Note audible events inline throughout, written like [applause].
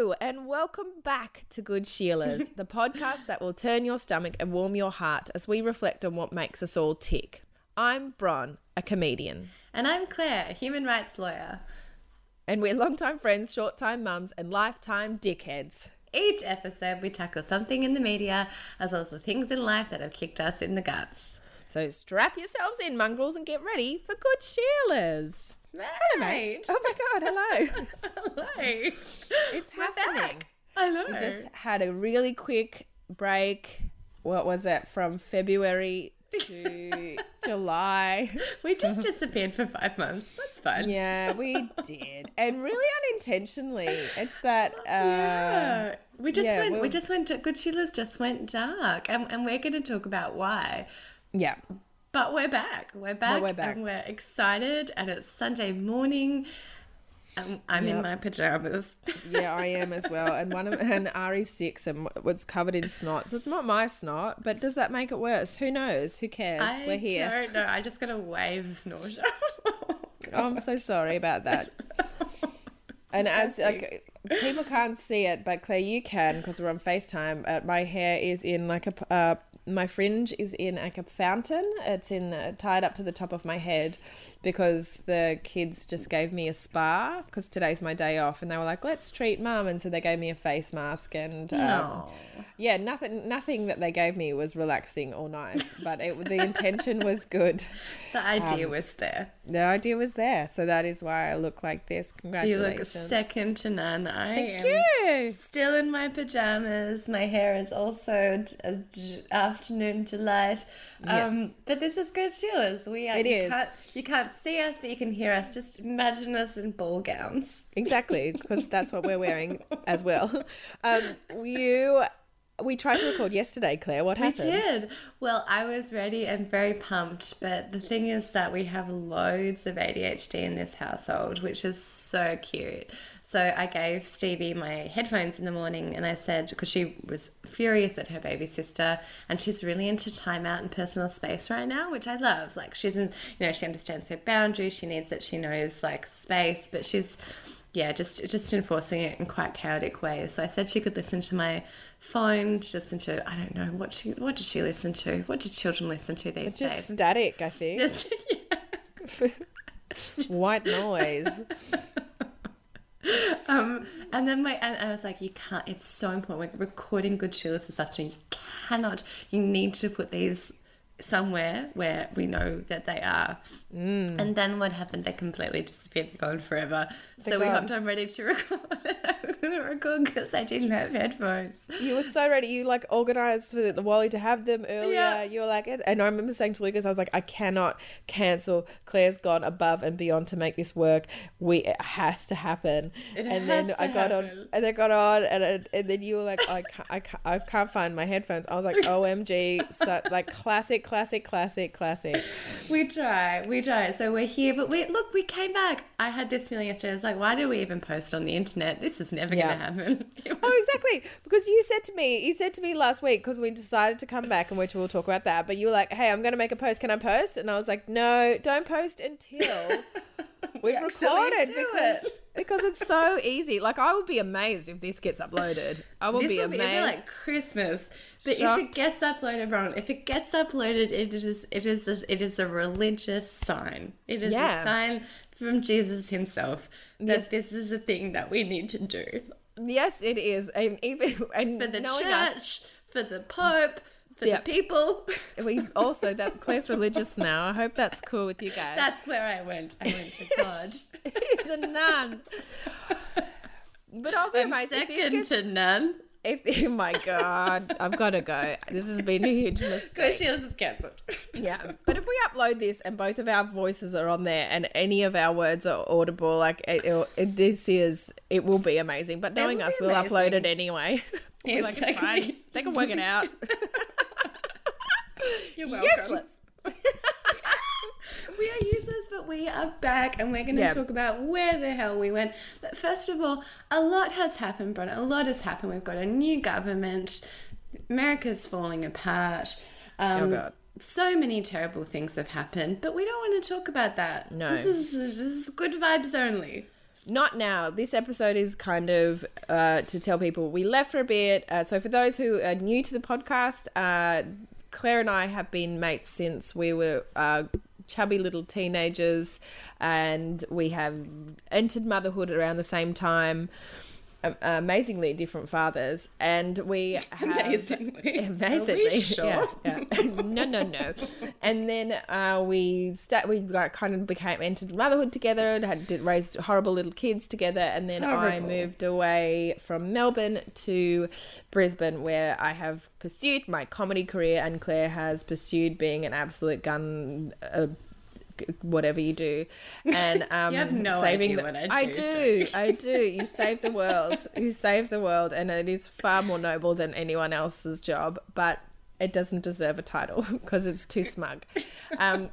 Hello, and welcome back to Good Sheilas, the [laughs] podcast that will turn your stomach and warm your heart as we reflect on what makes us all tick. I'm Bron, a comedian, And I'm Claire, a human rights lawyer. and we're longtime friends, short time mums, and lifetime dickheads. Each episode, we tackle something in the media as well as the things in life that have kicked us in the guts. So strap yourselves in, mongrels, and get ready for Good Sheilas. Hello, mate. Oh my God, hello. [laughs] Hello. It's We're happening. back. I know. We just had a really quick break. What was it? From February [laughs] to July. [laughs] We just disappeared for five months. That's fun. Yeah, we did, and really unintentionally. It's that. Uh, Yeah. We just yeah, went. we'll- We just went. Good Sheilas just went dark, and, and we're going to talk about why. yeah, But we're back. We're back. we're back. And we're excited. And it's Sunday morning. And I'm Yep. in my pajamas. [laughs] yeah, I am as well. And one of and Ari's six and was covered in snot, so it's not my snot. But does that make it worse? Who knows? Who cares? I we're here. I don't know. I just got a wave of nausea. [laughs] Oh, I'm so sorry about that. [laughs] And as like, people can't see it, but Claire, you can because we're on Facetime. Uh, my hair is in like a uh, my fringe is in like a fountain. It's in uh, tied up to the top of my head because the kids just gave me a spa because today's my day off, and they were like, "Let's treat mum," and so they gave me a face mask and um, yeah, nothing, nothing that they gave me was relaxing or nice, but it, the intention was good. [laughs] The idea Um, was there. The idea was there, so that is why I look like this. Congratulations! You look second to none. I Thank am you. still in my pajamas. My hair is also a d- afternoon delight. Um, But this is good Sheila's. We are, It you is. Can't, you can't see us, but you can hear us. Just imagine us in ball gowns. Exactly, because that's what we're wearing as well. [laughs] Um, you, we tried to record yesterday, Claire. What happened? We did. Well, I was ready and very pumped, but the thing is that we have loads of ADHD in this household, which is so cute. So I gave Stevie my headphones in the morning and I said, because she was furious at her baby sister and she's really into timeout and personal space right now, which I love. Like she's in, you know, she understands her boundaries, she needs that she knows like space, but she's, yeah, just just enforcing it in quite chaotic ways. So I said she could listen to my phone, to listen to I don't know what she what does she listen to? What do children listen to these Just days? static, I think. Just- [laughs] yeah. White noise. [laughs] Um, and then my and I was like, you can't. It's so important. We're recording good Sheila's this afternoon. You cannot. You need to put these somewhere where we know that they are. Mm. And then what happened? They completely disappeared, They're gone forever. so we gone. hopped. I'm ready to [laughs] record. I'm gonna record because I didn't have headphones. You were so ready. You like organized for the, Wally to have them earlier. Yeah. You were like, and I remember saying to Lucas, I was like, I cannot cancel. Claire's gone above and beyond to make this work. We it has to happen. It and then to I got on, happen. and I got on, and and then you were like, I can't, I can't, I can't find my headphones. I was like, OMG, so, like classic, classic, classic, classic. [laughs] We try, we try. So we're here, but we look, we came back. I had this feeling yesterday. I was like, why do we even post on the internet? This is never Yeah. going to happen. [laughs] It Oh, exactly. Because you said to me, you said to me last week because we decided to come back and which we'll talk about that. But you were like, "Hey, I'm going to make a post. Can I post?" And I was like, "No, don't post until [laughs] we've actually recorded because it. [laughs] because it's so easy. Like I would be amazed if this gets uploaded. I would This be will be, it'll be amazed. like Christmas. But if it gets uploaded wrong, if it gets uploaded, it is it is a, it is a religious sign. It is Yeah. a sign from Jesus himself that Yes. this is a thing that we need to do yes, it is. And even and for the church, us, for the Pope, for Yeah. the people. we also that Claire's religious now. I hope that's cool with you guys. That's where I went. I went to [laughs] God. He's a nun. But I'll be amazed second gets- to none. If [laughs] oh my god, I've got to go. This has been a huge mistake. Sheila's is cancelled. Yeah, but if we upload this and both of our voices are on there and any of our words are audible, like it, it, this is, it will be amazing. But knowing us, we'll upload it anyway. [laughs] We're like, it's fine. They can work it out. You're welcome. Useless. We are users, but we are back and we're going to Yeah. talk about where the hell we went. But first of all, a lot has happened, Bronner. A lot has happened. We've got a new government. America's falling apart. Um, Oh, God. So many terrible things have happened, but we don't want to talk about that. No. This is, this is good vibes only. Not now. This episode is kind of uh, to tell people we left for a bit. Uh, so, for those who are new to the podcast, uh, Claire and I have been mates since we were uh, chubby little teenagers, and we have entered motherhood around the same time. Amazingly different fathers, and we have Amazingly. amazingly, sure? yeah, yeah. [laughs] no, no, no. And then uh, we sta we like kind of became entered motherhood together and had did, raised horrible little kids together. And then I moved away from Melbourne to Brisbane, where I have pursued my comedy career, and Claire has pursued being an absolute gun. Uh, whatever you do. And [laughs] um have no saving idea the- what I I do, do I do. You save the world. You save the world and it is far more noble than anyone else's job but it doesn't deserve a title [laughs] because it's too smug. Um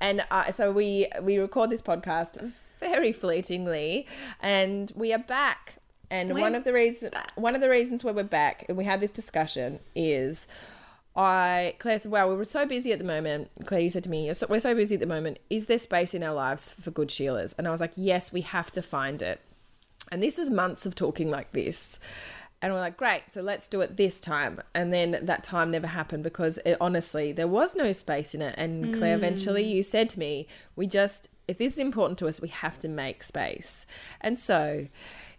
and uh, so we we record this podcast very fleetingly and we are back. And We're one of the reasons one of the reasons why we're back and we had this discussion is I Claire said, "Wow, we were so busy at the moment." Claire, you said to me, You're so, "We're so busy at the moment. Is there space in our lives for good Sheilas?" And I was like, "Yes, we have to find it." And this is months of talking like this. And we're like, great, so let's do it this time. And then that time never happened because it, honestly, there was no space in it. And Claire, mm. eventually you said to me, we just, if this is important to us, we have to make space. And so,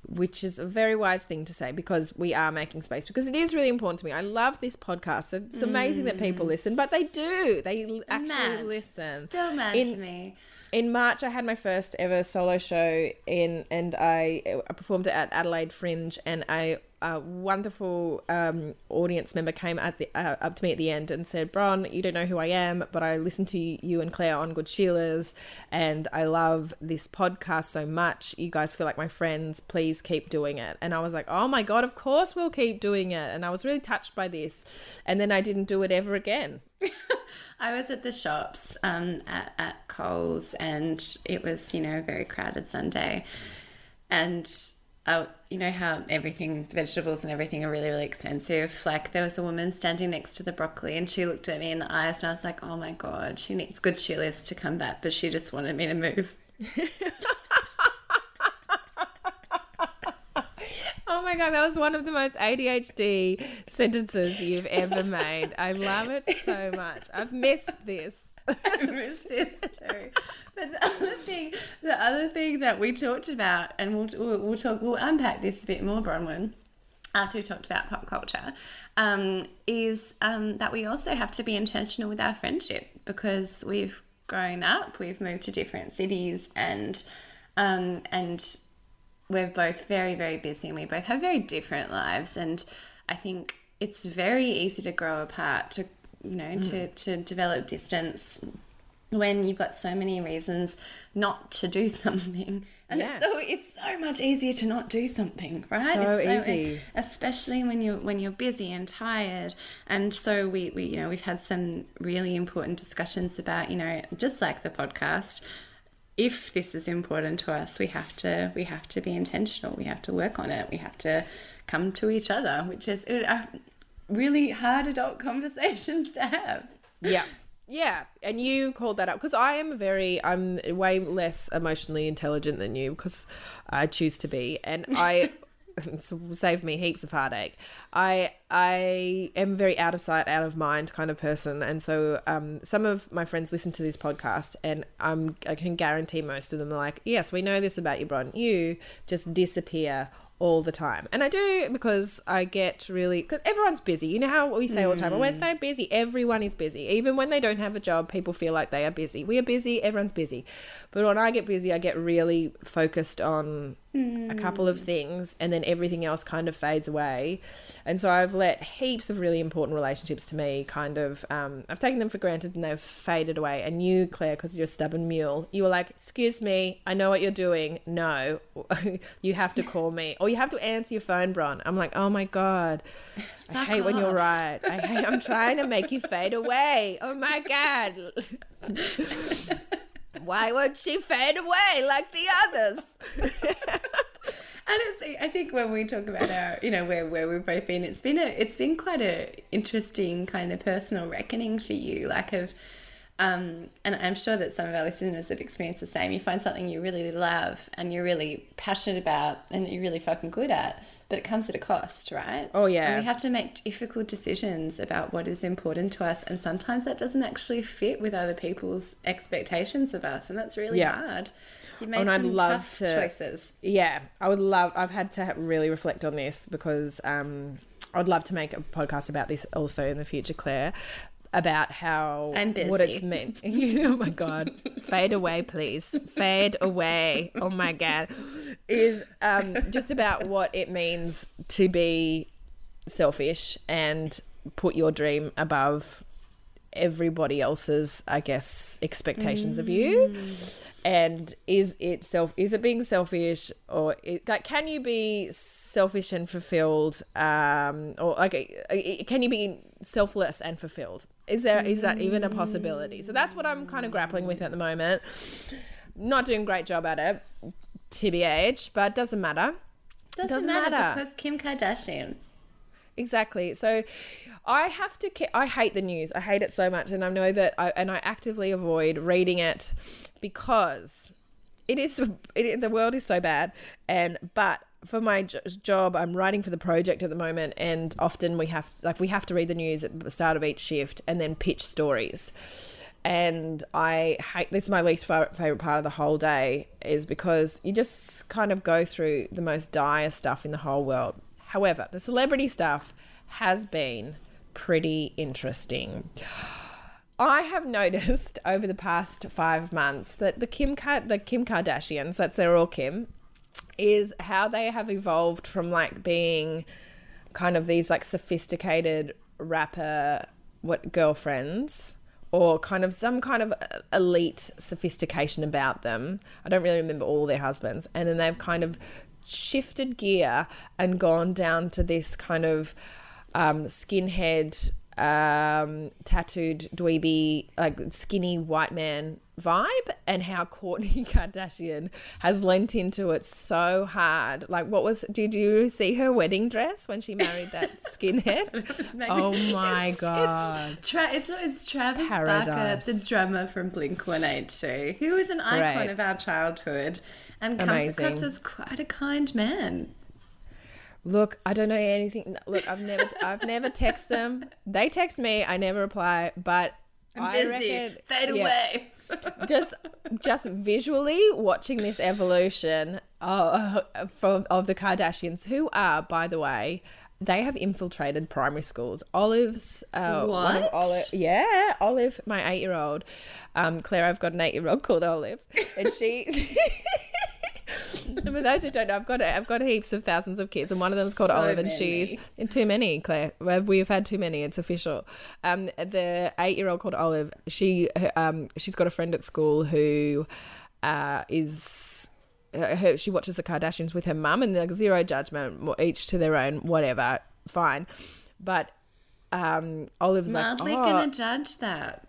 which is a very wise thing to say because we are making space because it is really important to me. I love this podcast. It's amazing that people mm. listen, but they do. They actually Mad. listen Still mad In- to me. In March, I had my first ever solo show in, and I, I performed it at Adelaide Fringe, and a, a wonderful um, audience member came the uh, up to me at the end and said, "Bron, you don't know who I am, but I listen to you and Claire on Good Sheilas, and I love this podcast so much. You guys feel like my friends. Please keep doing it." And I was like, "Oh my god, of course we'll keep doing it." And I was really touched by this, and then I didn't do it ever again. [laughs] I was at the shops um, at, at Coles and it was, you know, a very crowded Sunday. And, uh, you know how everything, vegetables and everything are really, really expensive. Like there was a woman standing next to the broccoli and she looked at me in the eyes and I was like, oh my God, she needs good Sheilas to come back, but she just wanted me to move. [laughs] Oh my god, that was one of the most ADHD sentences you've ever made. I love it so much. I've missed this. [laughs] I missed this too. But the other thing, the other thing that we talked about, and we'll we'll, talk, we'll unpack this a bit more, Bronwyn, after we talked about pop culture, um, is um, that we also have to be intentional with our friendship because we've grown up, we've moved to different cities, and um, and we're both very very busy, and we both have very different lives, and I think it's very easy to grow apart to you know to mm. to develop distance when you've got so many reasons not to do [laughs] something. And Yeah. it's so it's so much easier to not do something right? So It's easy. especially when you're when you're busy and tired. And so we, we you know we've had some really important discussions about you know just like the podcast if this is important to us we have to we have to be intentional. We have to work on it. We have to come to each other which is really hard adult [laughs] conversations to have. Yeah. Yeah, and you called that up because I am very, I'm way less emotionally intelligent than you because I choose to be, and I [laughs] [laughs] saved me heaps of heartache. I I am a very out of sight, out of mind kind of person, and so um, some of my friends listen to this podcast, and I'm I can guarantee most of them are like, yes, we know this about you, Bron. You just disappear all the time. And I do because I get really because everyone's busy. You know how we say all the time, "Oh, we're so busy. Everyone is busy. Even when they don't have a job, people feel like they are busy. We are busy, everyone's busy. But when I get busy, I get really focused on a couple of things and then everything else kind of fades away. And so I've let heaps of really important relationships to me kind of um, I've taken them for granted and they've faded away. And you, Claire, because you're a stubborn mule, you were like, "Excuse me, I know what you're doing. No, [laughs] you have to call me or you have to answer your phone, Bron." I'm like, "Oh my god." I Fuck hate when you're right. I hate, I'm trying to make you fade away. Oh my god. [laughs] Why won't she fade away like the others? [laughs] And it's I think when we talk about our you know where where we've both been, it's been a it's been quite a interesting kind of personal reckoning for you, like of Um, and I'm sure that some of our listeners have experienced the same. You find something you really love and you're really passionate about and that you're really fucking good at, but it comes at a cost, right? Oh, yeah. And we have to make difficult decisions about what is important to us, and sometimes that doesn't actually fit with other people's expectations of us, and that's really Yeah. hard. You made and I'd love tough to- choices. Yeah, I would love. I've had to really reflect on this because um, I'd love to make a podcast about this also in the future, Claire, about how I'm what it's meant. [laughs] oh my god, [laughs] fade away, please, fade away. Oh my god, is um, just about what it means to be selfish and put your dream above everybody else's i guess expectations of you. And is it self is it being selfish or it, like can you be selfish and fulfilled um or like uh, uh, can you be selfless and fulfilled is there is that even a possibility so that's what i'm kind of grappling with at the moment not doing a great job at it tbh but it doesn't matter Doesn't, Doesn't matter, matter. because Kim Kardashian. Exactly. So I have to I hate the news. I hate it so much and I know that I and I actively avoid reading it because it is it, the world is so bad and but for my job I'm writing for the project at the moment and often we have like we have to read the news at the start of each shift and then pitch stories. And I hate this is my least fa- favorite part of the whole day is because you just kind of go through the most dire stuff in the whole world. However, the celebrity stuff has been pretty interesting. I have noticed [laughs] over the past five months that the Kim Ka- the Kim Kardashians, that's they're all Kim, is how they have evolved from like being kind of these like sophisticated rapper what girlfriends or kind of some kind of uh, elite sophistication about them. I don't really remember all their husbands. And then they've kind of shifted gear and gone down to this kind of um, skinhead, um, tattooed dweeby, like skinny white man vibe, and how [laughs] Kourtney Kardashian has lent into it so hard. Like, what was? Did you see her wedding dress when she married that [laughs] skinhead? Oh my it's, God. It's, tra- it's, it's Travis Paradise. Barker, the drummer from Blink 182, who is an icon Great. of our childhood and comes Amazing. across as quite a kind man. Look, I don't know anything. Look, I've never, I've never texted them. They text me, I never reply. But I'm reckon, Fade yeah. away. [laughs] just just visually watching this evolution of, from of the Kardashians, who are, by the way, they have infiltrated primary schools. Olive's, uh, of What? Olive, yeah, Olive, my eight-year-old, um, Claire. I've got an eight-year-old called Olive, and she. [laughs] [laughs] For those who don't know, I've got I've got heaps of thousands of kids, and one of them is called So Olive, and she's and too many, Claire. We've had too many. It's official. Um, the eight-year-old called Olive. She her, um she's got a friend at school who uh is. Her, she watches the Kardashians with her mum, and like zero judgment, each to their own, whatever, fine. But um, Olive's Mildly like, oh, gonna judge that.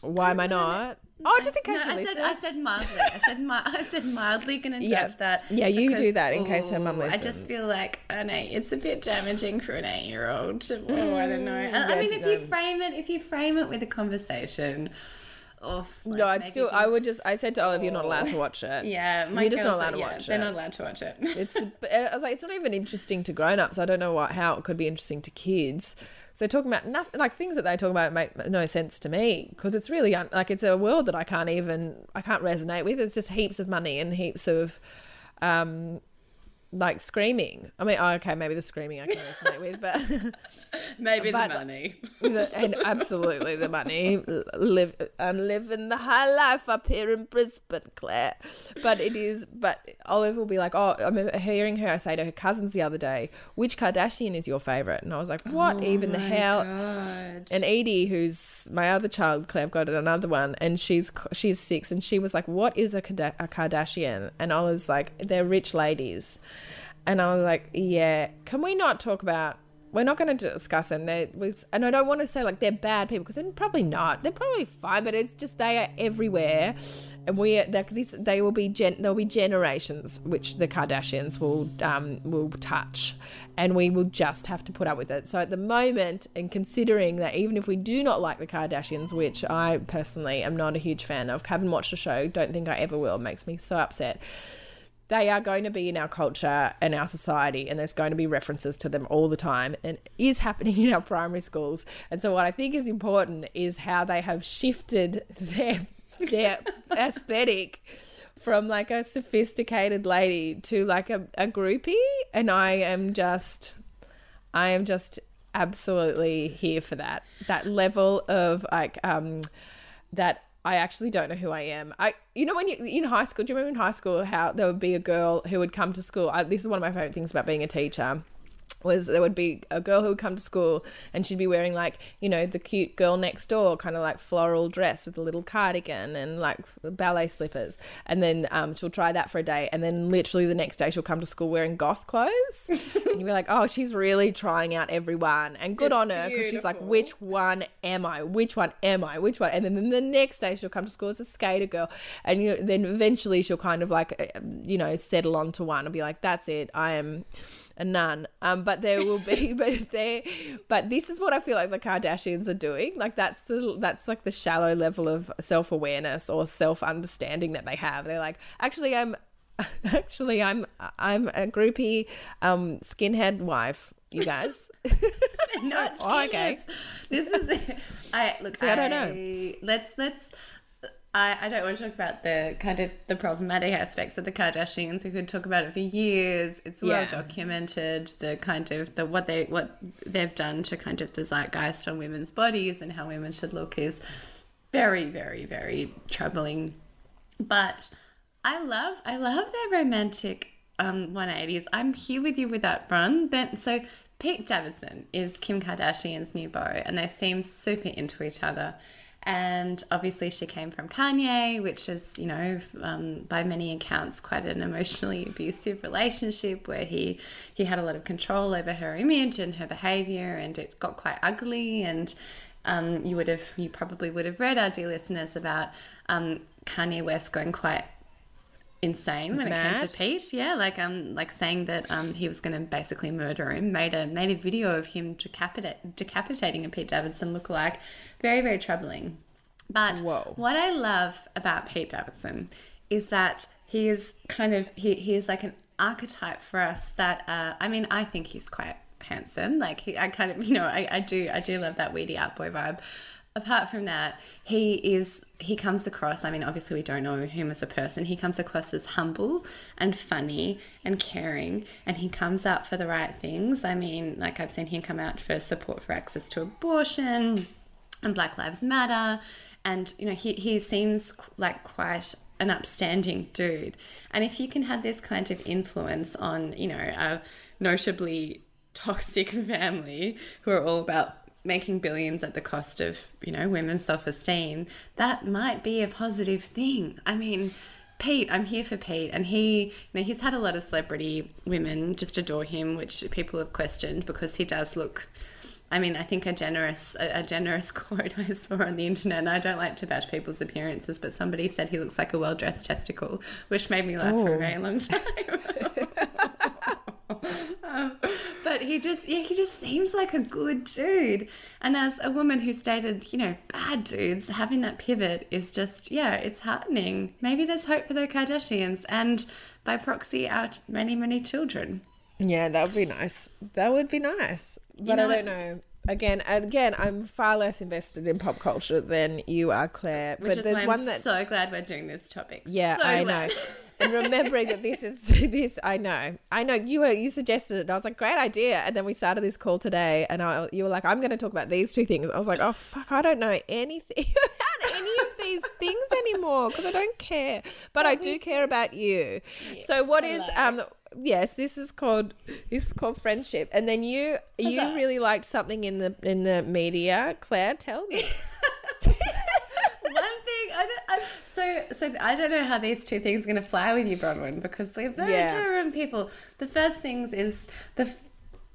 why am I not? Oh, just in case no, I said, listens. I said mildly. I said, mi- I said mildly gonna [laughs] judge Yeah. that. Yeah, you do that in case her mum ooh, I just feel like an eight. It's a bit damaging for an eight-year-old. To, oh, I don't know. I, I Mm, mean, to if you frame it, if you frame it with a conversation, of like, no, I'd still. the- I would just. I said to Olive, "You're not allowed to watch it." [laughs] Yeah, my You're just not allowed to yeah, watch They're it. not allowed to watch it. It's. I was like, it's not even interesting to grown-ups. I don't know what how it could be interesting to kids. So they're talking about nothing like things that they talk about make no sense to me because it's really un, like it's a world that I can't even I can't resonate with. It's just heaps of money and heaps of um like screaming. I mean, oh, okay, maybe the screaming I can resonate with, but [laughs] Maybe But- the money. the, and absolutely the money. Live, I'm living the high life up here in Brisbane, Claire. But it is. But Olive will be like, oh, I'm hearing her say to her cousins the other day, which Kardashian is your favorite? And I was like, what oh even the hell? God. And Edie, who's my other child, Claire, I've got another one, and she's she's six, and she was like, "What is a, Kada- a Kardashian?" And Olive's like, "They're rich ladies," and I was like, "Yeah, can we not talk about we're not going to discuss them. There was, and I don't want to say like they're bad people because they're probably not. They're probably fine, but it's just they are everywhere, and we like this. They will be gen. There will be generations which the Kardashians will um will touch, and we will just have to put up with it. So at the moment, and considering that even if we do not like the Kardashians, which I personally am not a huge fan of, haven't watched the show, don't think I ever will, makes me so upset they are going to be in our culture and our society, and there's going to be references to them all the time, and is happening [laughs] in our primary schools. And so, what I think is important is how they have shifted [laughs] their their aesthetic from like a sophisticated lady to like a, a groupie, and I am just, I am just absolutely here for that. That level of like um that I actually don't know who I am. I, you know, when you in high school, do you remember in high school how there would be a girl who would come to school? I, this is one of my favorite things about being a teacher was there would be a girl who would come to school and she'd be wearing like you know the cute girl next door kind of like floral dress with a little cardigan and like ballet slippers. And then um, she'll try that for a day and then literally the next day she'll come to school wearing goth clothes. [laughs] And you'll be like oh she's really trying out everyone. And good It's on her because she's like which one am I? Which one am I? Which one? And then the next day she'll come to school as a skater girl. And you then eventually she'll kind of like uh, you know settle onto one and be like that's it. I am a nun. Um, but there will be, [laughs] but there, but this is what I feel like the Kardashians are doing. Like that's the that's like the shallow level of self awareness or self understanding that they have. They're like, actually, I'm, [laughs] actually, I'm, I'm a groupie, um, skinhead wife. You guys, [laughs] not Oh, okay. skinheads. This is I look. See, I don't know. Let's let's. I, I don't want to talk about the kind of the problematic aspects of the Kardashians. We could talk about it for years. It's well Yeah. documented. The kind of the what they what they've done to kind of the zeitgeist on women's bodies and how women should look is very very very troubling. But I love I love their romantic um 180s. I'm here with you with that run. Then so Pete Davidson is Kim Kardashian's new beau, and they seem super into each other. And obviously, she came from Kanye, which is, you know, um, by many accounts, quite an emotionally abusive relationship where he he had a lot of control over her image and her behavior, and it got quite ugly. And um, you would have, you probably would have read our dear listeners about um, Kanye West going quite insane when it came to Pete. Yeah, like um, like saying that um, he was going to basically murder him. Made a made a video of him decapitate, decapitating a Pete Davidson lookalike. Very very troubling. But Whoa. what I love about Pete Davidson is that he is kind of he, he is like an archetype for us. That uh, I mean, I think he's quite handsome. Like he, I kind of [laughs] you know I, I do I do love that weedy out boy vibe. Apart from that, he is he comes across. I mean, obviously we don't know him as a person. He comes across as humble and funny and caring, and he comes out for the right things. I mean, like I've seen him come out for support for access to abortion and Black Lives Matter. And, you know, he, he seems like quite an upstanding dude. And if you can have this kind of influence on, you know, a notably toxic [laughs] family who are all about making billions at the cost of, you know, women's self esteem, that might be a positive thing. I mean, Pete, I'm here for Pete, and he, you know, he's had a lot of celebrity women just adore him, which people have questioned because he does look. I mean, I think a generous a, a generous [laughs] quote I saw on the internet, and I don't like to bash people's appearances, but somebody said he looks like a well dressed testicle, which made me laugh for a oh. very long time. [laughs] [laughs] um, but he just yeah, he just seems like a good dude. And as a woman who's dated, you know, bad dudes, having that pivot is just yeah, it's heartening. Maybe there's hope for the Kardashians and by proxy our many, many children. Yeah, that would be nice. That would be nice. But know I don't know. Again, again, I'm far less invested in pop culture than you are, Claire. Which but is there's why I'm one that so glad we're doing this topic. Yeah, So I glad. know. [laughs] and remembering that this is [laughs] this, I know, I know. You were you suggested it, and I was like, great idea. And then we started this call today, and I, you were like, I'm going to talk about these two things. I was like, oh fuck, I don't know anything [laughs] about any of these things anymore because I don't care, but I do care about you. so what is hello. um? Yes, this is called this is called friendship. And then you you really liked something in the in the media, Claire. Tell me. [laughs] One thing I don't. I, so I don't know how these two things are going to fly with you, Bronwyn, because we're very Yeah. different people. The first things is the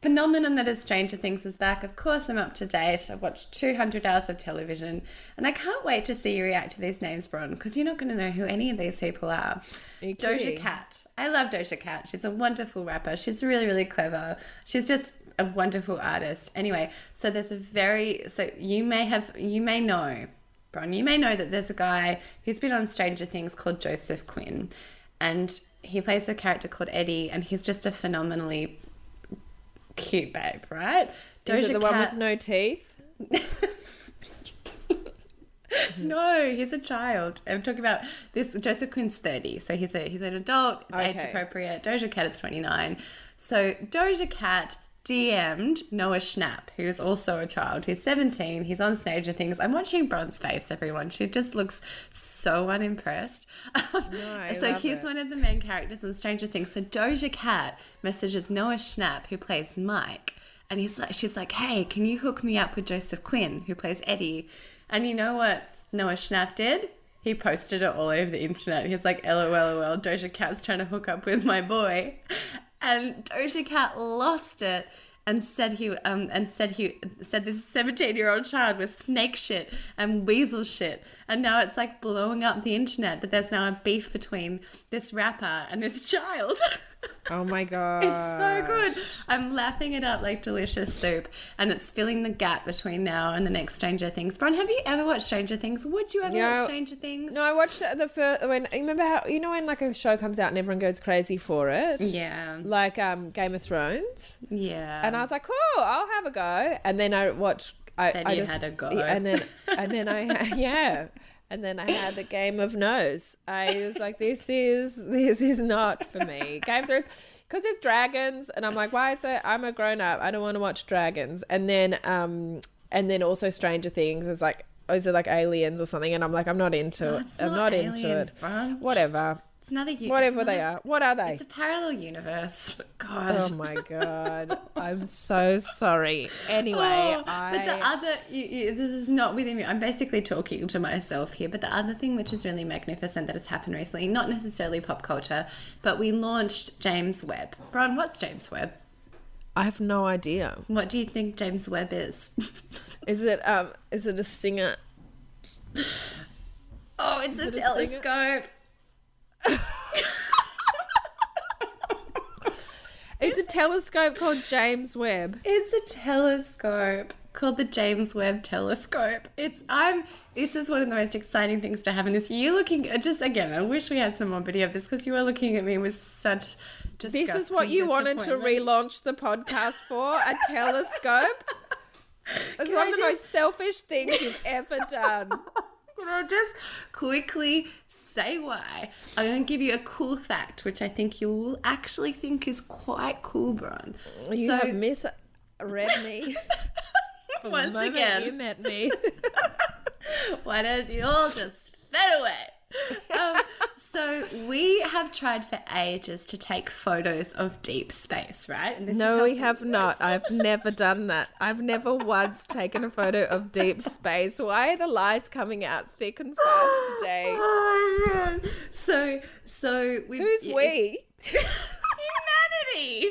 phenomenon that is Stranger Things is back. Of course, I'm up to date. I've watched 200 hours of television, and I can't wait to see you react to these names, Bron, because you're not going to know who any of these people are. Are Doja? Cat. I love Doja Cat. She's a wonderful rapper. She's really, really clever. She's just a wonderful artist. Anyway, so there's a very so you may have you may know, Bron, you may know that there's a guy who's been on Stranger Things called Joseph Quinn, and he plays a character called Eddie, and he's just a phenomenally cute babe, right? Doja Is it the one with no teeth? [laughs] No, he's a child. I'm talking about this. Joseph Quinn's thirty, so he's a he's an adult. It's age appropriate. Doja Cat is twenty nine. So Doja Cat DM'd Noah Schnapp, who is also a child. He's seventeen. He's on Stranger Things. I'm watching Bron's face. Everyone, she just looks so unimpressed. [laughs] Um, I so love he's it. one of the main characters in Stranger Things. So Doja Cat messages Noah Schnapp, who plays Mike, and he's like, she's like, "Hey, can you hook me up with Joseph Quinn, who plays Eddie?" And you know what Noah Schnapp did? He posted it all over the internet. He's like, "LOL, Doja Cat's trying to hook up with my boy," [laughs] and Doja Cat lost it. And said he um and said he said this seventeen year old child was snake shit and weasel shit and now it's like blowing up the internet that there's now a beef between this rapper and this child. [laughs] [laughs] Oh my god. It's so good. I'm lapping it up like delicious soup, and it's filling the gap between now and the next Stranger Things. Bron, have you ever watched Stranger Things? Would you ever No. watch Stranger Things? No, I watched the first when remember how you know when like a show comes out and everyone goes crazy for it. Yeah, Like um Game of Thrones. yeah. And I was like, cool, I'll have a go. And then I watched. I, Then I you just, had a go. And then, and then I, [laughs] yeah. And then I had a game of nose. I was like, this is, this is not for me. Game of Thrones, because it's dragons. And I'm like, why is it? I'm a grown up. I don't want to watch dragons. And then, um, and then also Stranger Things is like, oh, is it like aliens or something? And I'm like, I'm not into it. I'm not not into it. Whatever. It's another u- Whatever it's they are. What are they? It's a parallel universe. [laughs] God. Oh my god. I'm so sorry. Anyway, Oh, I But the other, you, you, this is not within me. I'm basically talking to myself here. But the other thing, which is really magnificent, that has happened recently, not necessarily pop culture, but we launched James Webb. Bron, what's James Webb? I have no idea. What do you think James Webb is? [laughs] Is it um is it a singer? oh, it's a it a telescope. [laughs] It's a telescope called James Webb. It's a telescope called the James Webb Telescope. It's I'm. This is one of the most exciting things to have in this. Year. You looking just again. I wish we had some more video of this because you were looking at me with such. This is what you wanted to relaunch the podcast for? A telescope? [laughs] It's Can one I of the most selfish things you've ever done. [laughs] Can I just quickly say why? I'm going to give you a cool fact, which I think you will actually think is quite cool, Bron. You So- have misread me. [laughs] Once again. you met me. [laughs] Why don't you all just fade away? So we have tried for ages to take photos of deep space, right? And this No, we have not. [laughs] I've never done that. I've never once taken a photo of deep space. Why are the lies coming out thick and fast today? [gasps] Oh. So, so we. Who's we? Humanity.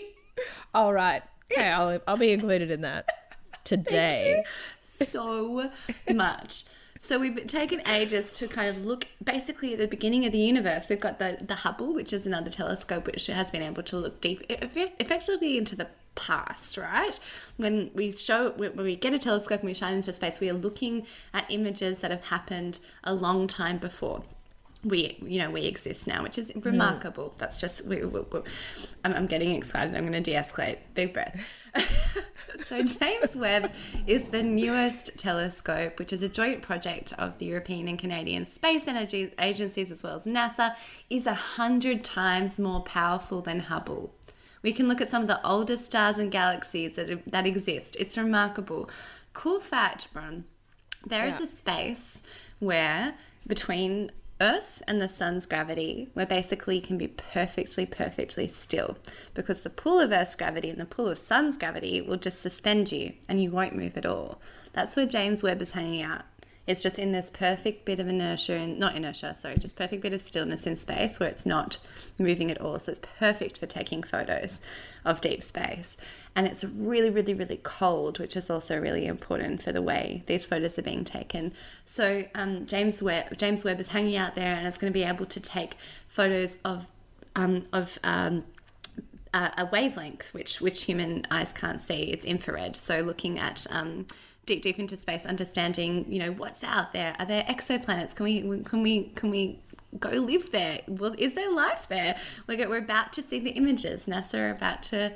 All right. Okay, I'll, I'll be included in that [laughs] today. so much. So we've taken ages to kind of look basically at the beginning of the universe. We've got the, the Hubble, which is another telescope which has been able to look deep, effectively into the past, right? When we show, when we get a telescope and we shine into space, we are looking at images that have happened a long time before we you know we exist now which is hmm. remarkable. That's just we, we, we- I'm, I'm getting excited. I'm going to de-escalate. Big breath [laughs] so james webb is the newest telescope which is a joint project of the european and canadian space energy agencies as well as nasa is a hundred times more powerful than hubble. We can look at some of the oldest stars and galaxies that, that exist. It's remarkable. Cool fact bron there is Yeah. a space where between Earth and the sun's gravity, where basically you can be perfectly, perfectly still because the pull of Earth's gravity and the pull of sun's gravity will just suspend you and you won't move at all. That's where James Webb is hanging out. It's just in this perfect bit of inertia, and not inertia, sorry, just perfect bit of stillness in space where it's not moving at all. So it's perfect for taking photos of deep space. And it's really, really, really cold, which is also really important for the way these photos are being taken. So um, James Webb, James Webb is hanging out there, and it's going to be able to take photos of um, of um, a, wavelength which which human eyes can't see. It's infrared. So looking at um, deep deep into space, understanding you know what's out there. Are there exoplanets? Can we can we can we go live there? Well, is there life there? We're we're about to see the images. NASA are about to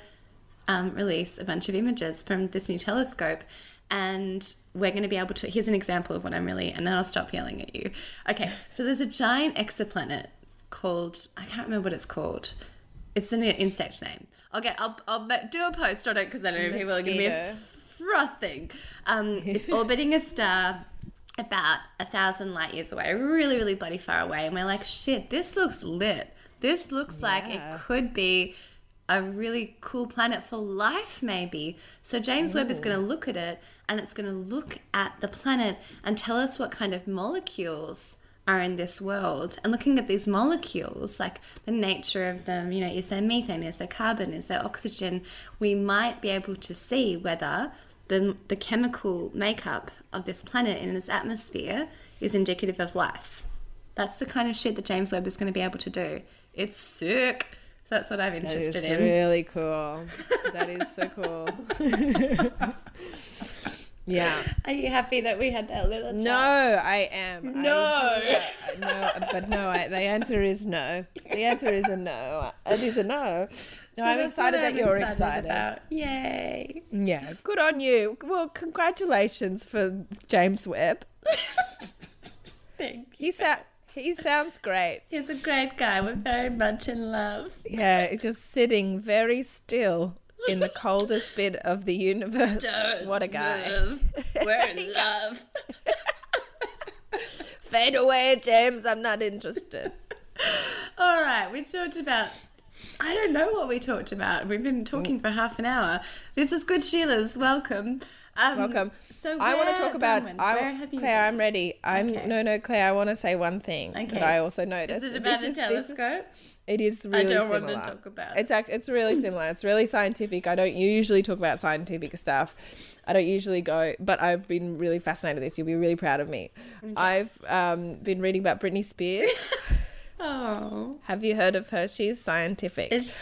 um, release a bunch of images from this new telescope. And we're going to be able to. Here's an example of what I'm really, and then I'll stop yelling at you. Okay, so there's a giant exoplanet called, I can't remember what it's called it's an insect name. I'll get. I'll, I'll do a post on it because I don't know if people are going to be frothing. Um, it's orbiting a star about a thousand light years away, really, really bloody far away, and we're like, shit, this looks lit. This looks yeah. like it could be a really cool planet for life, maybe. So James Ooh. Webb is going to look at it, and it's going to look at the planet and tell us what kind of molecules are in this world and looking at these molecules, like the nature of them, you know, is there methane, is there carbon, is there oxygen, we might be able to see whether the, the chemical makeup of this planet in its atmosphere is indicative of life. That's the kind of shit that James Webb is going to be able to do. It's sick. That's what I'm interested in. that is in. Really cool. [laughs] that is so cool. [laughs] Yeah. Are you happy that we had that little chat? No, I am. No. I, uh, no, but no, I, the answer is no. The answer is a no. It is a no. No, so I'm excited that I'm you're excited. excited. Yay. Yeah, good on you. Well, congratulations for James Webb. [laughs] Thank you. He, sa- he sounds great. He's a great guy. We're very much in love. Yeah, just sitting very still in the coldest bit of the universe. Don't what a guy. Move. We're in [laughs] love. [laughs] Fade away, James. I'm not interested. All right, we talked about. I don't know what we talked about. We've been talking for half an hour. This is good, Sheila's. Welcome. Um, Welcome. So I want to talk about. I, where have you Claire? I'm ready. I'm okay. no, no, Claire. I want to say one thing okay. that I also noticed. Is it about this a is, telescope? It is really similar. I don't similar. want to talk about. It's act, it's really similar. It's really scientific. I don't usually talk about scientific stuff. I don't usually go, but I've been really fascinated with this. You'll be really proud of me. Okay. I've um, been reading about Britney Spears. [laughs] oh. Have you heard of her? She's scientific. Is,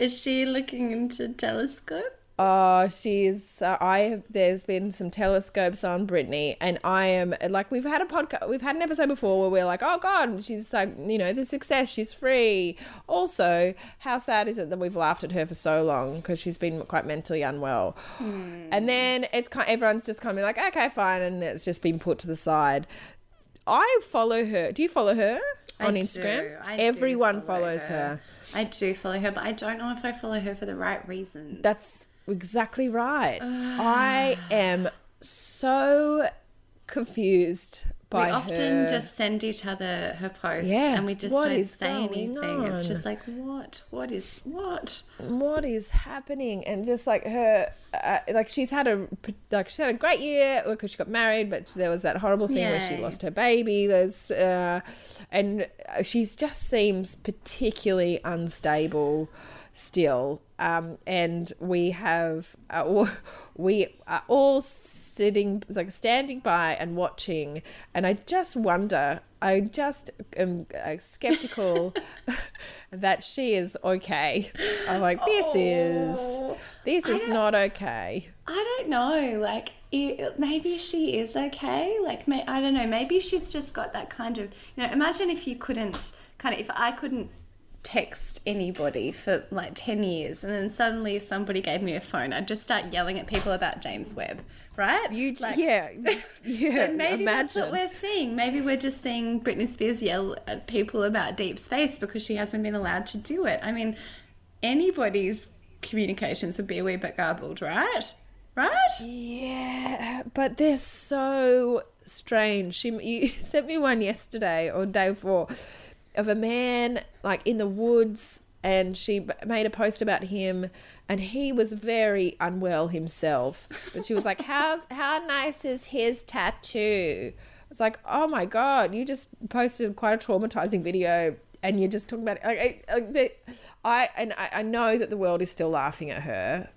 is she looking into telescope? Oh, she's. Uh, I there's been some telescopes on Britney, and I am like we've had a podcast, we've had an episode before where we're like, oh God, she's like you know the success, she's free. Also, how sad is it that we've laughed at her for so long because she's been quite mentally unwell, hmm. and then it's kind everyone's just kind of like okay fine, and it's just been put to the side. I follow her. Do you follow her on I Instagram? Everyone follow follows her. her. I do follow her, but I don't know if I follow her for the right reasons. That's exactly right. I [sighs] am so confused by we often her. just send each other her posts yeah. and we just what don't say anything on? it's just like what what is what what is happening and just like her uh, like she's had a like she had a great year because she got married but there was that horrible thing Yay. where she lost her baby there's uh, and she just seems particularly unstable still um, and we have uh, we are all sitting like standing by and watching and i just wonder i just am uh, skeptical [laughs] that she is okay. I'm like this oh, is this is not okay. I don't know like it, maybe she is okay like may, i don't know maybe she's just got that kind of you know imagine if you couldn't kind of if i couldn't text anybody for like 10 years and then suddenly somebody gave me a phone i'd just start yelling at people about james webb right? You like, yeah [laughs] yeah so maybe imagine. that's what we're seeing. Maybe we're just seeing britney spears yell at people about deep space because she hasn't been allowed to do it. I mean anybody's communications would be a wee bit garbled right? Right? Yeah but they're so strange. She you [laughs] sent me one yesterday or day before of a man like in the woods and she made a post about him and he was very unwell himself. But she was like how how nice is his tattoo? It's like, oh my god, you just posted quite a traumatizing video, and you're just talking about like, I, I, I and I, I know that the world is still laughing at her,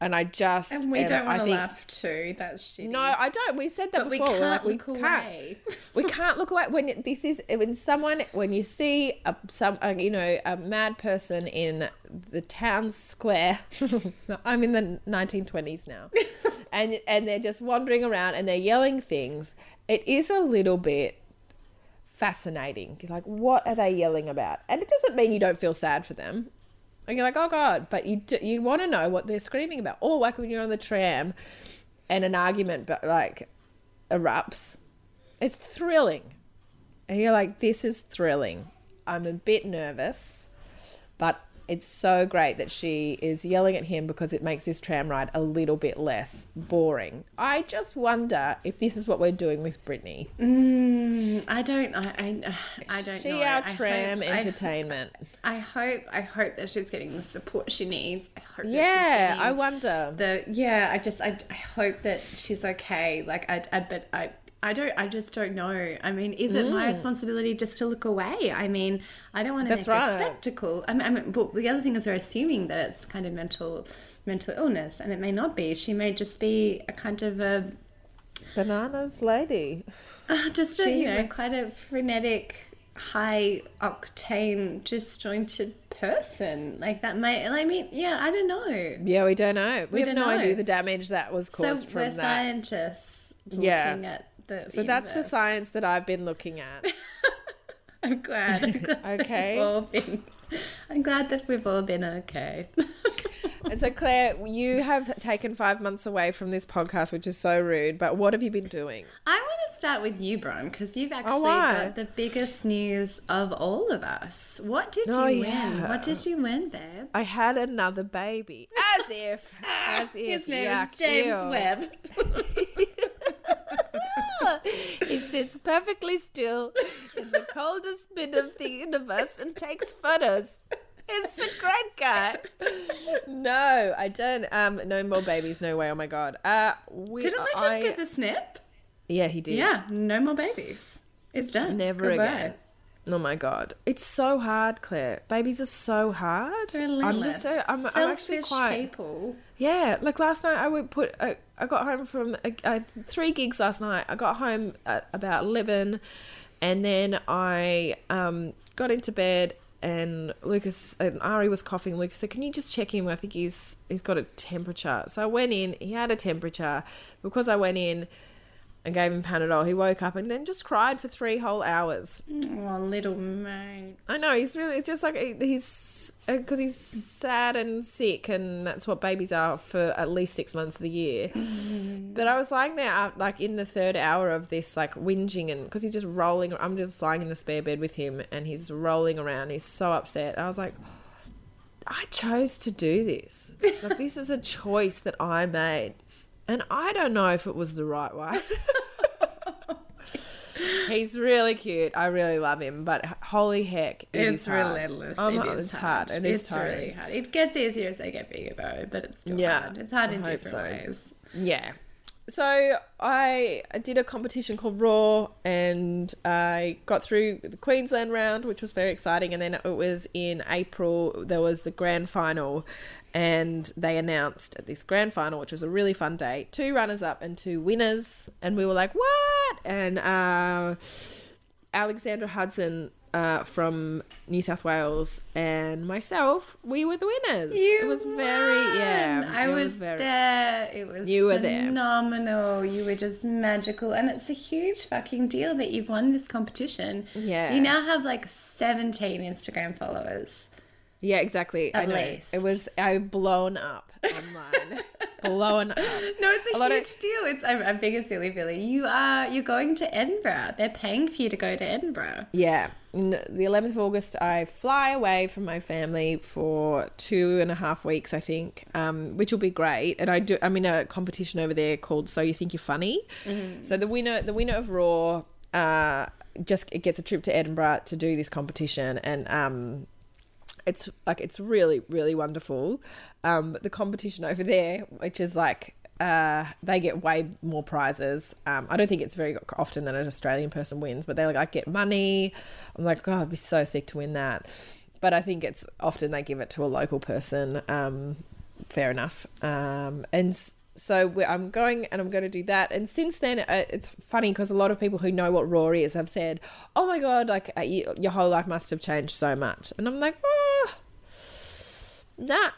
and I just And we don't want to laugh too. That's shitty. No, I don't. We said that but we before. can't We're like, we look can't. away. we [laughs] can't look away when this is when someone when you see a some a, you know a mad person in the town square [laughs] i'm in the 1920s now [laughs] and and they're just wandering around and they're yelling things it is a little bit fascinating like what are they yelling about and it doesn't mean you don't feel sad for them and you're like oh god but you do, you want to know what they're screaming about or like when you're on the tram and an argument but like erupts it's thrilling. And you're like, this is thrilling. I'm a bit nervous, but it's so great that she is yelling at him because it makes this tram ride a little bit less boring. I just wonder if this is what we're doing with Brittany. Mm, I don't. I. I, I don't she know. our I tram hope- I- entertainment. I hope. I hope that she's getting the support she needs. I hope. that she's yeah, I wonder. the yeah. I just. I, I hope that she's okay. Like I. I but I. I don't. I just don't know. I mean, is it my responsibility just to look away? I mean, I don't want to Mm. That's make right. a spectacle. I mean, I mean, but the other thing is, we're assuming that it's kind of mental, mental illness, and it may not be. She may just be a kind of a Bananas lady. [laughs] uh, just a, She you know, may- quite a frenetic, high octane, disjointed person. Like that might, I mean, yeah, I don't know. Yeah, we don't know. We, have no know. idea the damage that was caused So caused we're from that. scientists looking Yeah. at the. So that's the science that I've been looking at. [laughs] I'm glad. I'm glad Okay. We've all been, I'm glad that we've all been okay. [laughs] And so, Claire, you have taken five months away from this podcast, which is so rude. But what have you been doing? I want to start with you, Bron, because you've oh, actually Oh, got the biggest news of all of us. What did Oh, you win? yeah. What did you win, babe? I had another baby. As if. [laughs] As if. His name yuck, is James ew. Webb. [laughs] he sits perfectly still in the coldest bit of the universe and takes photos. It's a great guy. No, I don't. Um, no more babies. No way. Oh my god. Uh, we, Didn't Lucas I, get the snip? Yeah, he did. Yeah, no more babies. It's done. Never Goodbye. again. Oh my god, it's so hard, Claire. Babies are so hard. I'm Relentless. just so I'm, I'm actually quite people. yeah. Like last night, I would put I, I got home from I three gigs last night. I got home at about eleven, and then I um got into bed. And Lucas and Ari was coughing. Lucas said, "Can you just check him? I think he's he's got a temperature." So I went in. He had a temperature. Because I went in and gave him Panadol, he woke up and then just cried for three whole hours. Oh, little mate. I know he's really. It's just like he's because he's sad and sick, and that's what babies are for at least six months of the year. But I was lying there, uh, like in the third hour of this, like whinging, and because he's just rolling. I'm just lying in the spare bed with him, and he's rolling around. He's so upset. I was like, I chose to do this. Like this is a choice that I made, and I don't know if it was the right way. [laughs] He's really cute. I really love him, but holy heck, it It's hard. relentless. Oh, it it's hard. It is it's tiring. really hard. It gets easier as they get bigger, though, but it's still Yeah, hard. It's hard I in hope different so. ways. Yeah. So I I did a competition called Raw, and I got through the Queensland round, which was very exciting. And then it was in April. There was the grand final, and they announced at this grand final, which was a really fun day, two runners up and two winners. And we were like, what? And uh, Alexandra Hudson. Uh, from New South Wales and myself, we were the winners. You it was very, yeah. I it was, very, there. It was You were there. phenomenal. You were just magical, and it's a huge fucking deal that you've won this competition. Yeah. you now have like seventeen Instagram followers. Yeah, exactly. I At know. least. It was I blown up online. [laughs] blown up. No, it's a, A huge of- deal. It's I'm, I'm being a silly Billy. You are you're going to Edinburgh. They're paying for you to go to Edinburgh. Yeah. n- the 11th of August, I fly away from my family for two and a half weeks, I think, um, which will be great. And I do, I'm in a competition over there called So You Think You're Funny. So the winner, the winner of Raw, uh, just gets a trip to Edinburgh to do this competition, and um, it's like it's really, really wonderful. Um, the competition over there, which is like uh, they get way more prizes. Um, I don't think it's very often that an Australian person wins, but they like get money. I'm like, God, I'd be so sick to win that. But I think it's often they give it to a local person. Um, fair enough. Um, and so I'm going and I'm going to do that. And since then, uh, it's funny because a lot of people who know what Raw is have said, "Oh my god, like uh, you, your whole life must have changed so much." And I'm like, oh, nah.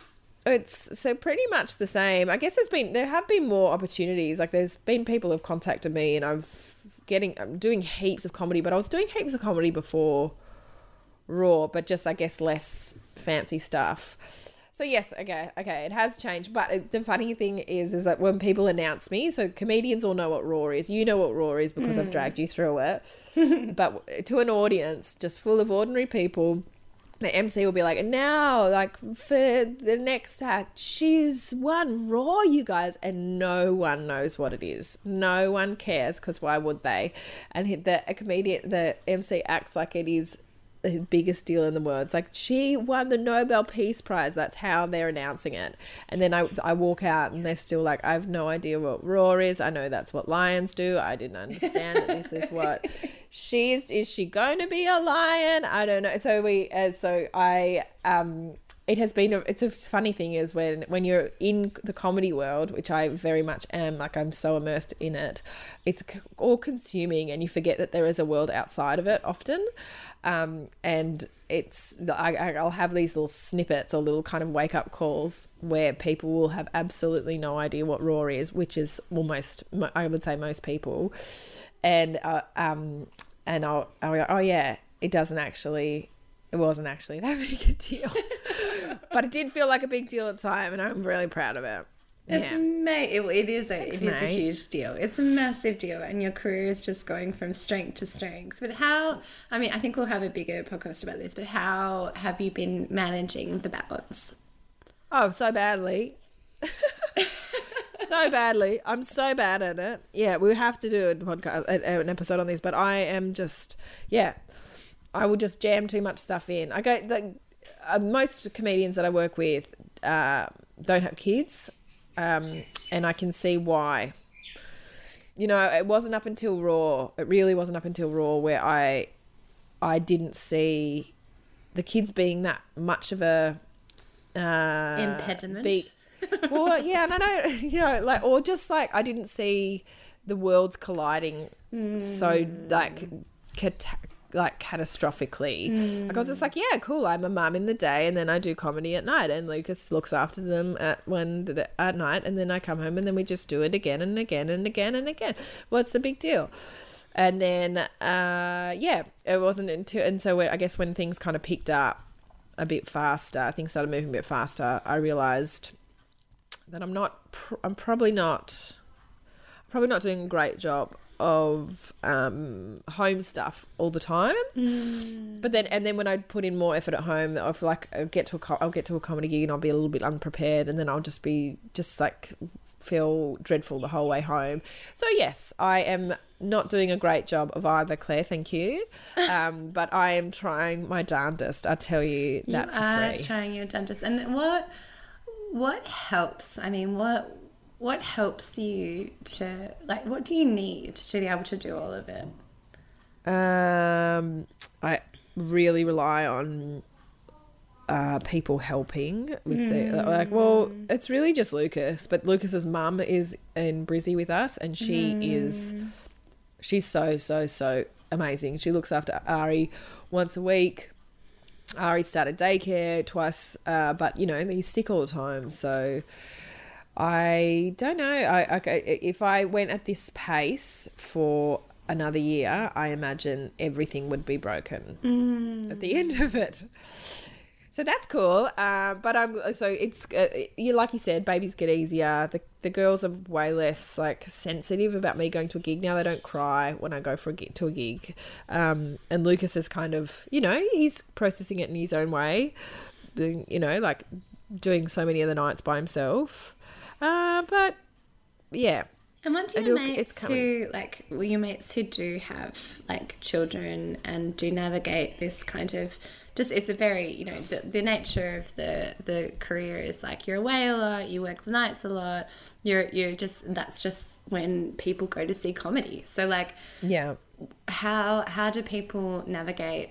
It's so pretty much the same. I guess there's been there have been more opportunities. Like there's been people have contacted me, and I've getting I'm doing heaps of comedy, but I was doing heaps of comedy before Raw, but just I guess less fancy stuff. So yes, okay, okay, it has changed. But the funny thing is, is that when people announce me, so comedians all know what Raw is. You know what Raw is because mm. I've dragged you through it. [laughs] but to an audience just full of ordinary people, the MC will be like, now, like for the next act, she's won Raw, you guys, and no one knows what it is. No one cares because why would they? And the a comedian, the MC acts like it is the biggest deal in the world. It's like she won the Nobel Peace Prize. That's how they're announcing it. And then I, I walk out and they're still like, I have no idea what roar is. I know that's what lions do. I didn't understand that this is what [laughs] she's. is. She going to be a lion? I don't know. So we, uh, so I, um, it has been a, it's a funny thing is when when you're in the comedy world which i very much am like i'm so immersed in it it's all consuming and you forget that there is a world outside of it often. Um, and it's I, i'll have these little snippets or little kind of wake up calls where people will have absolutely no idea what raw is which is almost i would say most people. And uh, um and I'll, I'll go, oh yeah it doesn't actually it wasn't actually that [laughs] big a deal. [laughs] but it did feel like a big deal at the time, and I'm really proud of it. It's yeah. ma- it, it is a Thanks, it is a huge deal. It's a massive deal, and your career is just going from strength to strength. But how? I mean, I think we'll have a bigger podcast about this. But how have you been managing the balance? Oh, so badly. [laughs] so badly. I'm so bad at it. Yeah, we have to do a podcast, an episode on this. But I am just, yeah, I will just jam too much stuff in. I go the uh, most comedians that I work with uh, don't have kids, um, and I can see why. You know, it wasn't up until Raw. It really wasn't up until Raw where I, I didn't see, the kids being that much of a uh, impediment. Be, well, yeah, no, no, [laughs] you know, like or just like I didn't see the worlds colliding mm. so like cat- like catastrophically. Mm. Like I was just like, yeah, cool. I'm a mum in the day, and then I do comedy at night, and Lucas looks after them at when at night, and then I come home, and then we just do it again and again and again and again. What's the big deal? And then, uh, yeah, it wasn't until, and so I guess when things kind of picked up a bit faster, things started moving a bit faster. I realized that I'm not, pr- I'm probably not, probably not doing a great job of um, home stuff all the time. Mm. But then, and then when I put in more effort at home, I'll like I'll get to a I'll get to a comedy gig and I'll be a little bit unprepared, and then I'll just be just like feel dreadful the whole way home. So yes, I am not doing a great job of either, Claire. Thank you, [laughs] um, but I am trying my darndest. I tell you that you for are free. trying your darndest, and what what helps? I mean, what what helps you to like what do you need to be able to do all of it um i really rely on uh, people helping with mm. the like well it's really just lucas but lucas's mum is in brizzy with us and she mm. is she's so so so amazing she looks after ari once a week ari started daycare twice uh, but you know he's sick all the time so I don't know. I, I if I went at this pace for another year, I imagine everything would be broken mm. at the end of it. So that's cool. Uh, but I'm so it's uh, you like you said, babies get easier. The the girls are way less like sensitive about me going to a gig now. They don't cry when I go for a gig, to a gig. Um, and Lucas is kind of you know he's processing it in his own way, doing you know like doing so many of the nights by himself. Uh, but yeah, And what do your mates who like well, your mates who do have like children and do navigate this kind of just it's a very you know the, the nature of the the career is like you're away a lot, you work the nights a lot, you're you're just that's just when people go to see comedy. So like Yeah. how how do people navigate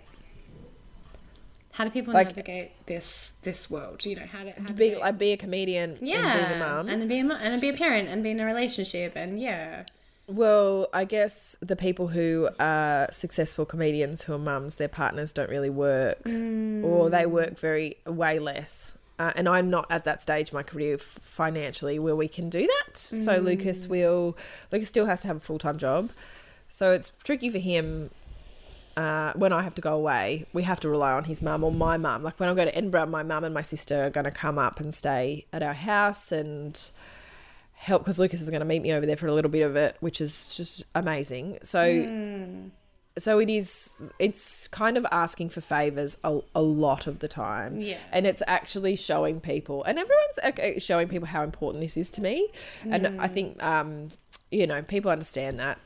how do people Like- navigate this this world? You know, how to, how do Be they- like be a comedian yeah, and being a mum. and be a and be a parent, and be in a relationship, and yeah, Well, I guess the people who are successful comedians who are mums, their partners don't really work, or they work very way less. Uh, and I'm not at that stage of my career f- financially where we can do that. So Lucas will, Lucas still has to have a full time job. So it's tricky for him. Uh, when I have to go away, we have to rely on his mum or my mum. Like when I go to Edinburgh, my mum and my sister are going to come up and stay at our house and help because Lucas is going to meet me over there for a little bit of it, which is just amazing. So, so it is. It's kind of asking for favors a, a lot of the time, Yeah. And it's actually showing people, and everyone's uh, showing people how important this is to me. And I think, um, you know, people understand that.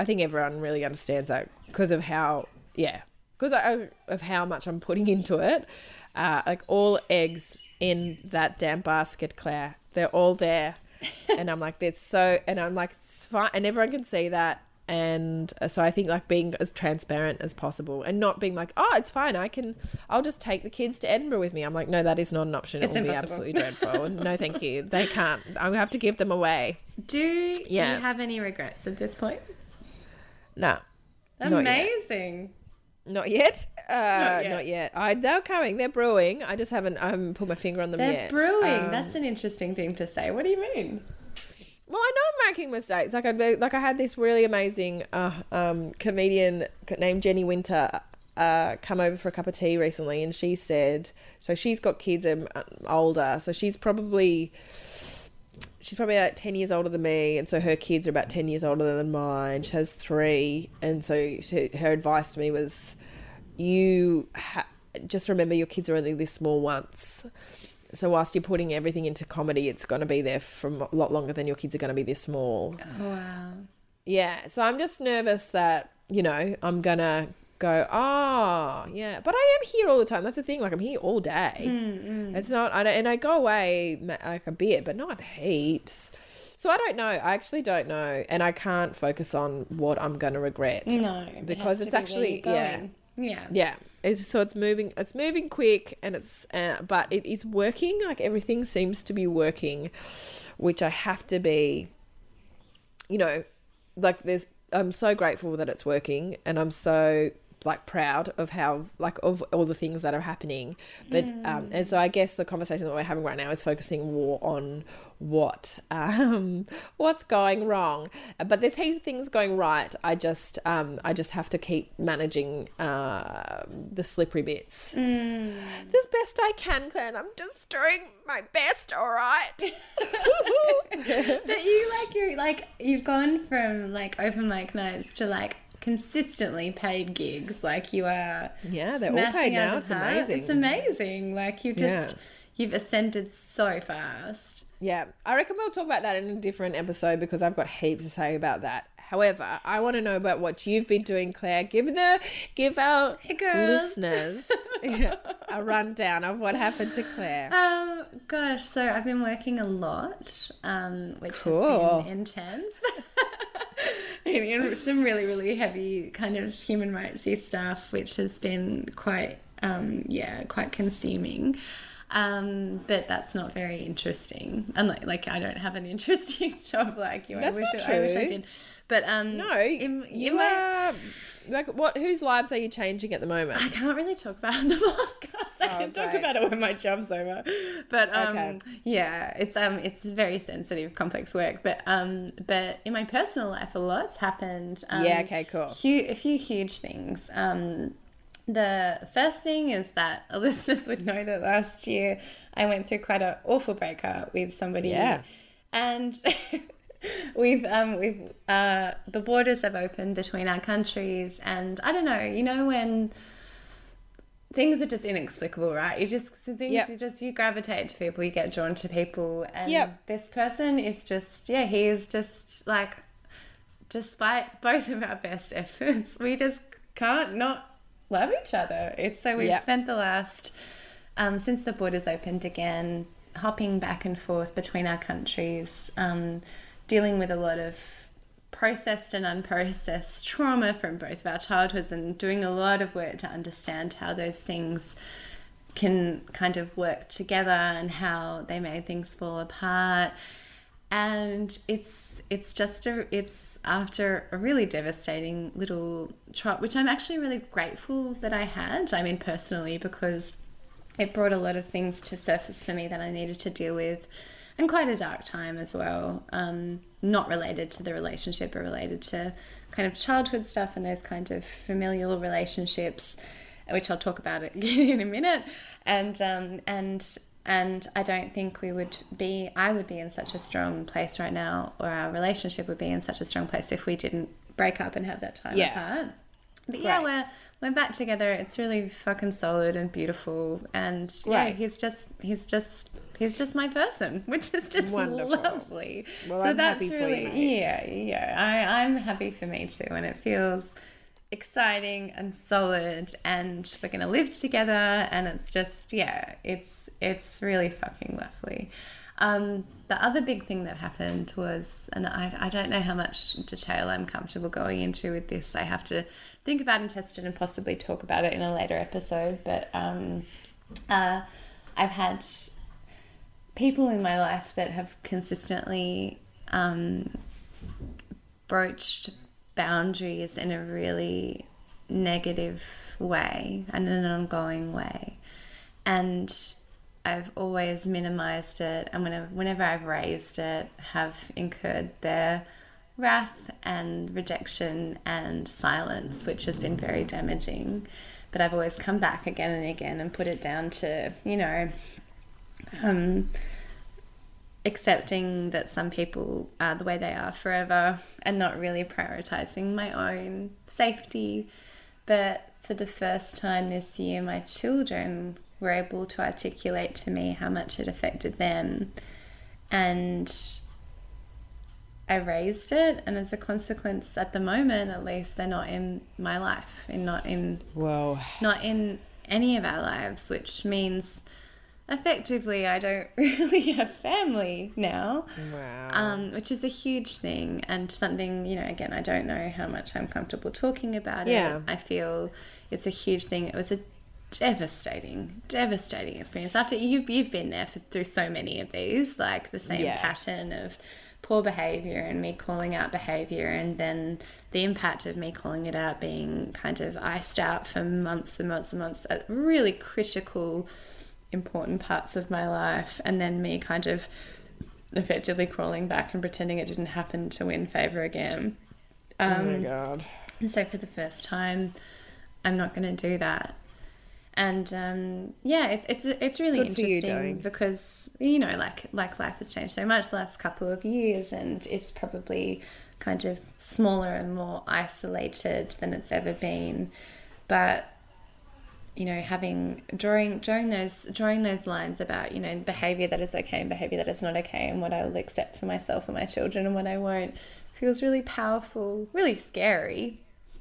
I think everyone really understands that because of how, yeah, because of how much I'm putting into it. Uh, like all eggs in that damn basket, Claire. They're all there, [laughs] and I'm like, that's so, and I'm like, it's fine, and everyone can see that. And uh, so I think like being as transparent as possible and not being like, oh, it's fine. I can, I'll just take the kids to Edinburgh with me. I'm like, no, that is not an option. It It's will be absolutely dreadful. [laughs] no, thank you. They can't. I will have to give them away. Do Yeah. you have any regrets at this point? No. Amazing. Not yet. [laughs] Uh, yet. not yet. I they're coming. They're brewing. I just haven't. I haven't put my finger on them They're yet. brewing. Um, That's an interesting thing to say. What do you mean? well, I know I'm making mistakes. Like I like I had this really amazing uh, um, comedian named Jenny Winter uh, come over for a cup of tea recently, and she said so. She's got kids um, older, so she's probably she's probably about 10 years older than me and so her kids are about 10 years older than mine. She has three and so she, her advice to me was you ha- just remember your kids are only this small once. So whilst you're putting everything into comedy it's going to be there for a lot longer than your kids are going to be this small. Oh, wow. yeah so i'm just nervous that you know i'm gonna go oh yeah. But i am here all the time. That's the thing like i'm here all day. It's not I don't, and i go away like a bit but not heaps. So i don't know. I actually don't know and i can't focus on what i'm gonna regret No, because has it's be actually yeah. Yeah. yeah. It's so it's moving it's moving quick and it's uh, but it is working. Like everything seems to be working which i have to be you know like there's i'm so grateful that it's working and i'm so like proud of how like of all the things that are happening. But um and so i guess the conversation that we're having right now is focusing more on what um [laughs] what's going wrong. But there's heaps of things going right. I just um i just have to keep managing uh the slippery bits. As best i can claire and i'm just doing my best all right. [laughs] But you like you're like you've gone from like open mic nights to like consistently paid gigs. Like you are Yeah, they're all paid now. It's park. amazing. It's amazing. Like you've just Yeah. you've ascended so fast. Yeah, I reckon we'll talk about that in a different episode because I've got heaps to say about that. However, I want to know about what you've been doing, Claire. Give the give our girls. listeners [laughs] [laughs] a rundown of what happened to Claire. Um, gosh, so I've been working a lot, um, which Cool. has been intense. [laughs] [laughs] and, some really, really heavy kind of human rightsy stuff, which has been quite, um, yeah, quite consuming. Um, but that's not very interesting. Unlike, like, I don't have an [laughs] interesting job like you. That's I wish not I, I wish I did. But um, No, in- you in my- are like what? Whose lives are you changing at the moment? I can't really talk about [laughs] the podcast. I Oh, can talk great. about it when my job's over. But um, Okay. yeah, it's um, it's very sensitive, complex work. But um, but in my personal life, a lot's happened. Um, Yeah, okay, cool. hu- a few huge things. Um, the first thing is that [laughs] listeners would know that last year I went through quite an awful breakup with somebody. Yeah. And [laughs] [laughs] we've um we've uh the borders have opened between our countries and I don't know, you know when things are just inexplicable, right? You just things Yep. you just you gravitate to people, you get drawn to people, and Yep. this person is just yeah, he is just like, despite both of our best efforts, we just can't not love each other. It's so we've Yep. spent the last um, since the borders opened again, hopping back and forth between our countries, um, dealing with a lot of processed and unprocessed trauma from both of our childhoods and doing a lot of work to understand how those things can kind of work together and how they made things fall apart. And it's it's just a it's after a really devastating little trip which i'm actually really grateful that i had i mean personally because it brought a lot of things to surface for me that I needed to deal with, and quite a dark time as well. Um, not related to the relationship, but related to kind of childhood stuff and those kind of familial relationships, which I'll talk about [laughs] in a minute. And um, and and I don't think we would be. I would be in such a strong place right now, or our relationship would be in such a strong place if we didn't break up and have that time Yeah. apart. But yeah, Great. we're we're back together. It's really fucking solid and beautiful. And yeah, Right. he's just he's just he's just my person, [laughs] which is just Wonderful. lovely. Well, so I'm that's you, really mate. yeah, yeah. I, I'm happy for me too, and it feels exciting and solid and we're gonna live together and it's just yeah, it's it's really fucking lovely. Um, the other big thing that happened was, and I, I don't know how much detail I'm comfortable going into with this. I have to think about and test it and possibly talk about it in a later episode. But um, uh, I've had people in my life that have consistently um, broached boundaries in a really negative way and in an ongoing way. And I've always minimized it, and whenever, whenever I've raised it, have incurred their wrath and rejection and silence, which has been very damaging. But I've always come back again and again and put it down to, you know, um, accepting that some people are the way they are forever and not really prioritizing my own safety. But for the first time this year, my children were able to articulate to me how much it affected them. And I raised it, and as a consequence, at the moment at least, they're not in my life and not in Whoa. not in any of our lives, which means effectively I don't [laughs] really have family now, Wow. um, which is a huge thing and something, you know, again, I don't know how much I'm comfortable talking about Yeah. it. I feel it's a huge thing. It was a devastating, devastating experience. After you've, you've been there for, through so many of these, like the same Yeah. pattern of poor behavior and me calling out behavior and then the impact of me calling it out being kind of iced out for months and months and months at really critical important parts of my life and then me kind of effectively crawling back and pretending it didn't happen to win favor again oh um, my god. and so for the first time, I'm not going to do that. And um, yeah, it's it's it's really Good for you, interesting because you know, like like life has changed so much the last couple of years, and it's probably kind of smaller and more isolated than it's ever been. But you know, having drawing drawing those drawing those lines about you know behavior that is okay and behavior that is not okay, and what I will accept for myself and my children and what I won't, feels really powerful, really scary,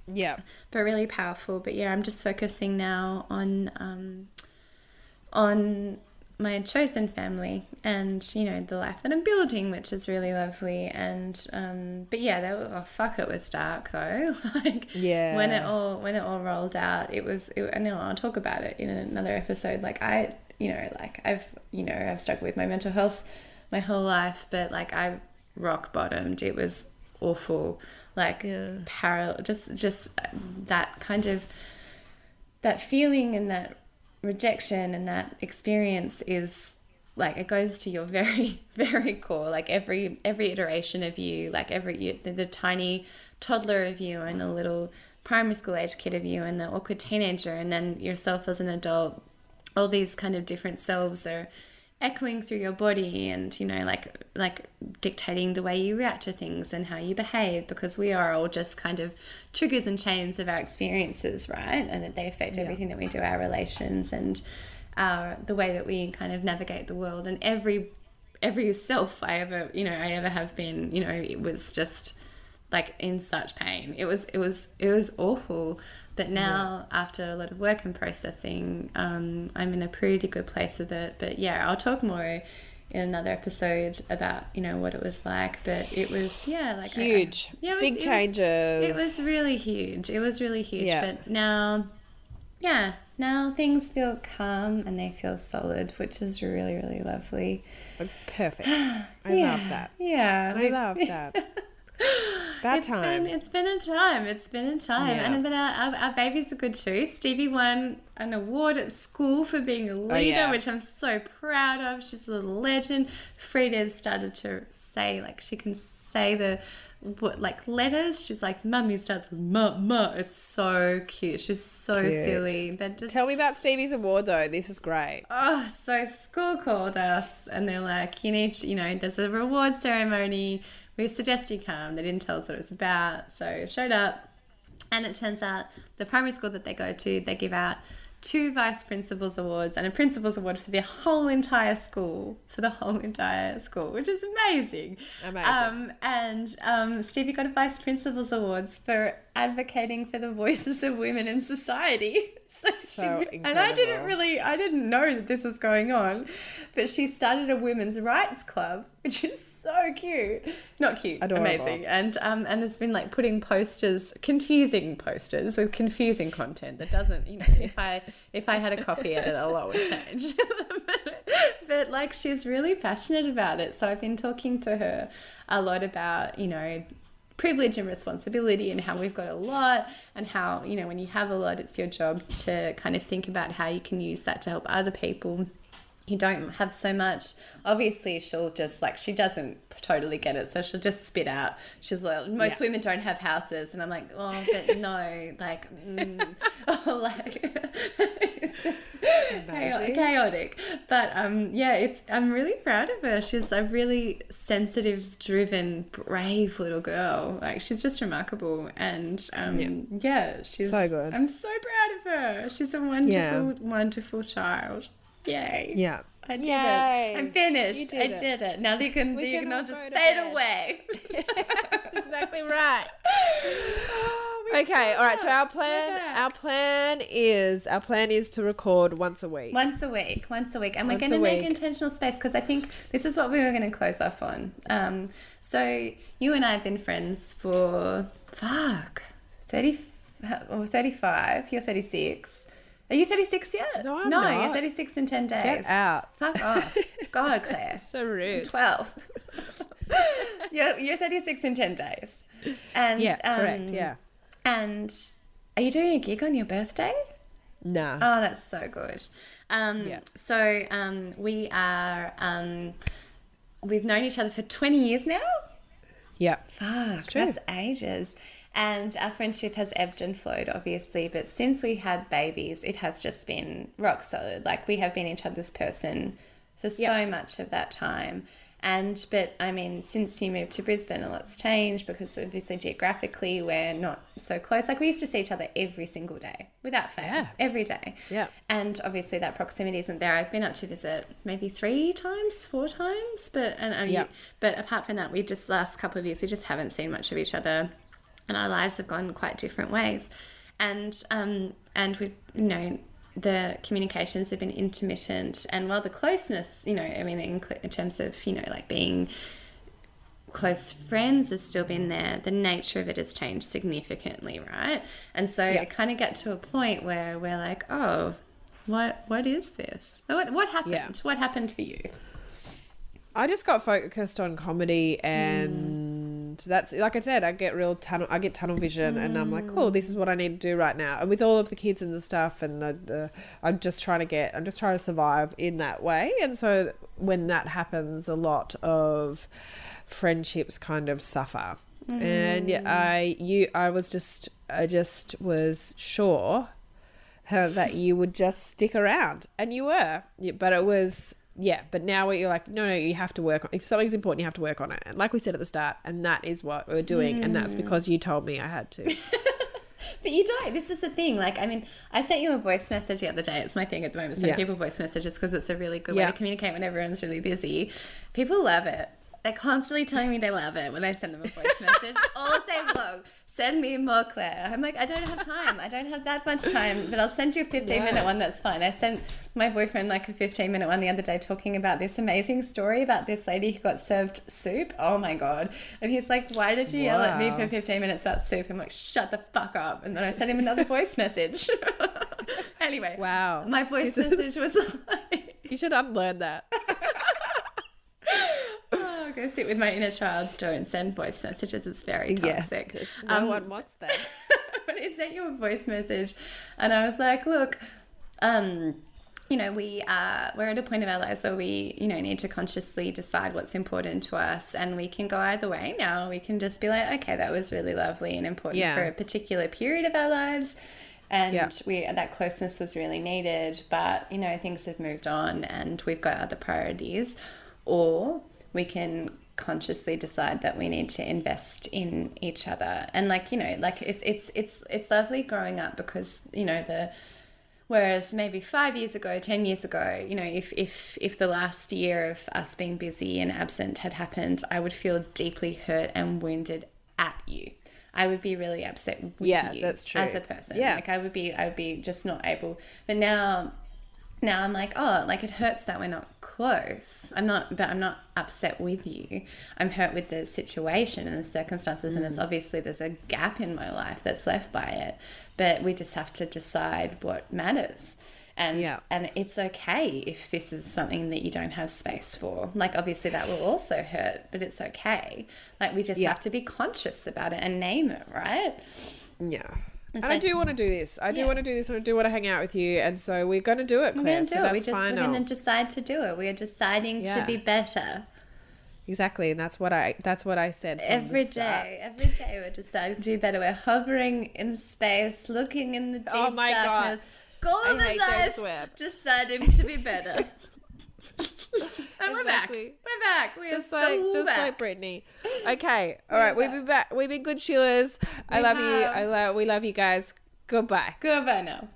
Yeah. but really powerful. But yeah, I'm just focusing now on um, on my chosen family and you know the life that I'm building, which is really lovely. And um, but yeah, that, oh fuck, it was dark though. [laughs] like Yeah. when it all when it all rolled out, it was. It, I know I'll talk about it in another episode. Like I, you know, like I've you know I've struggled with my mental health my whole life, but like I rock bottomed. It was awful. Like Yeah. parallel, just just that kind of that feeling and that rejection and that experience is like it goes to your [laughs] very very core like every every iteration of you like every the, the tiny toddler of you and the little primary school age kid of you and the awkward teenager and then yourself as an adult. All these kind of different selves are echoing through your body and you know like like dictating the way you react to things and how you behave because we are all just kind of triggers and chains of our experiences right? And that they affect Yeah. everything that we do our relations and our the way that we kind of navigate the world. And every every self I ever you know I ever have been you know it was just like in such pain. It was it was it was awful. But now after a lot of work and processing um, I'm in a pretty good place with it. But yeah I'll talk more in another episode about you know what it was like but it was yeah like I- Huge. yeah, was- Big it was- changes. it was really huge. It was really huge. Yeah. But now, yeah, now things feel calm and they feel solid, which is really, really lovely. Perfect. [sighs] I yeah. love that. Yeah. I we- love [laughs] that. Bad It's time. been, it's been a time. It's been a time. Yeah. And but our, our, our babies are good too. Stevie won an award at school for being a oh, leader, Oh, yeah. which I'm so proud of. She's a little legend. Frida's started to say, like, she can say the what like letters. She's like, Mummy starts with ma ma. It's so cute. She's so Cute. silly. Just Tell me about Stevie's award though. This is great. Oh, so school called us and they're like, you need, to, you know, there's a reward ceremony. We suggest you come. They didn't tell us what it was about. So showed up. And it turns out the primary school that they go to, they give out two vice principals awards and a principal's award for the whole entire school, for the whole entire school, which is amazing. Amazing. Um, and um, Stevie got a vice principal's awards for advocating for the voices of women in society. [laughs] So, [laughs] So she, and I didn't really, I didn't know that this was going on, but she started a women's rights club, which is so cute, not cute, Adorable. amazing, and um, and has been like putting posters, confusing posters with confusing content that doesn't, you know, if I [laughs] if I had a copy edit, a lot would change, but, [laughs] but like she's really passionate about it, so I've been talking to her a lot about, you know privilege and responsibility and how we've got a lot and how you know when you have a lot it's your job to kind of think about how you can use that to help other people. Who don't have so much. Obviously she'll just like she doesn't totally get it so she'll just spit out. She's like most Yeah. women don't have houses. And i'm like oh but no like mm, oh, [laughs] like [laughs] it's [laughs] just [laughs] chaotic, chaotic but um yeah it's i'm really proud of her she's a really sensitive driven brave little girl like she's just remarkable and um yeah, she's So good. i'm so proud of her she's a wonderful Yeah. wonderful child yay Yeah. I did Yay. it. I'm finished. Did I it. did it. Now they can, We you can can all all just fade away. [laughs] That's exactly right. Okay, all right. So our plan, our plan is, our plan is to record once a week. Once a week, once a week, and we're going to make week. intentional space because I think this is what we were going to close off on. Um, so you and I have been friends for fuck thirty or thirty-five. You're thirty-six. Are you thirty-six yet? No, I'm no, not. you're thirty-six in ten days. Get out. Fuck [laughs] off. God, Claire. So rude. 12. [laughs] you're, you're 36 in 10 days. And, Yeah, correct. um, Yeah. And are you doing a gig on your birthday? Nah. Oh, that's so good. Um, Yeah. So um, we are, um, we've known each other for 20 years now. yeah. Fuck, true. that's ages. And our friendship has ebbed and flowed, obviously, but since we had babies, it has just been rock solid. Like we have been each other's person for so much of that time. And but I mean, since you moved to Brisbane, a lot's changed because obviously geographically we're not so close. Like we used to see each other every single day, without fail, Yeah. every day. Yeah. And obviously that proximity isn't there. I've been up to visit maybe three times, four times, but and I mean, Yeah. but apart from that, we just last couple of years we just haven't seen much of each other, and our lives have gone quite different ways, and um and we you know the communications have been intermittent, and while the closeness you know I mean in, in terms of you know like being close friends has still been there, the nature of it has changed significantly, right? And so Yeah. it kind of get to a point where we're like, oh, what what is this? What what happened? Yeah. What happened for you? I just got focused on comedy and hmm. That's like I said, I get real tunnel I get tunnel vision and I'm like, oh, this is what I need to do right now. And with all of the kids and the stuff and the, the I'm just trying to get I'm just trying to survive in that way. And so when that happens a lot of friendships kind of suffer. And yeah, I you I was just I just was sure that you would just stick around and you were but it was yeah, but now you're like, no, no, you have to work on. If something's important, you have to work on it. And like we said at the start, and that is what we're doing, and that's Mm. because you told me I had to. [laughs] But you don't. This is the thing. Like, I mean, I sent you a voice message the other day. It's my thing at the moment. Sending Yeah. people voice messages because it's a really good way to communicate when everyone's really busy. People love it. They're constantly telling me they love it when I send them a voice [laughs] message all day long. Send me more, Claire. I'm like, I don't have time. I don't have that much time, but I'll send you a 15 minute one. That's fine. I sent my boyfriend like a 15 minute one the other day talking about this amazing story about this lady who got served soup. Oh my God. And he's like, Why did you yell at me for 15 minutes about soup? I'm like, Shut the fuck up. And then I sent him another voice [laughs] message. [laughs] anyway. Wow. My voice This message was [laughs] like, You should unlearn that. Oh, go sit with my inner child. Don't send voice messages. It's very toxic. It's- no Um, one wants that. [laughs] but I sent you a voice message, and I was like, "Look, um, you know, we uh, we're at a point of our lives where we, you know, need to consciously decide what's important to us, and we can go either way. Now we can just be like, okay, that was really lovely and important Yeah. for a particular period of our lives." And Yeah. we that closeness was really needed, but you know things have moved on, and we've got other priorities. Or we can consciously decide that we need to invest in each other, and like you know, like it's it's it's it's lovely growing up because you know the Whereas maybe five years ago, ten years ago, you know, if if if the last year of us being busy and absent had happened, I would feel deeply hurt and wounded at you. I would be really upset with Yeah, you that's true. as a person. Yeah. Like I would be I would be just not able. But now now I'm like, oh, like it hurts that we're not close. I'm not, but I'm not upset with you. I'm hurt with the situation and the circumstances, and Mm. it's obviously there's a gap in my life that's left by it. But we just have to decide what matters. And Yeah. and it's okay if this is something that you don't have space for. Like obviously that will also hurt, but it's okay. Like we just Yeah. have to be conscious about it and name it, right? Yeah. And And I do want to do this. I do Yeah. want to do this. I do want to hang out with you. And so we're going to do it, Claire. We're gonna so do it. that's We just we're gonna decide to do it. We are deciding Yeah. to be better. Exactly. And that's what I that's what I said Every day, every day we're deciding to do better. We're hovering in space, looking in the oh deep Oh my God. darkness. Goal I of the hate James eyes, deciding to be better. [laughs] [laughs] and we're back. We're back. We Just are like so just back. like Brittany. [laughs] Okay. All right. We've been back. We've been good Sheilas. I love you. I love we love you guys. Goodbye. Goodbye now.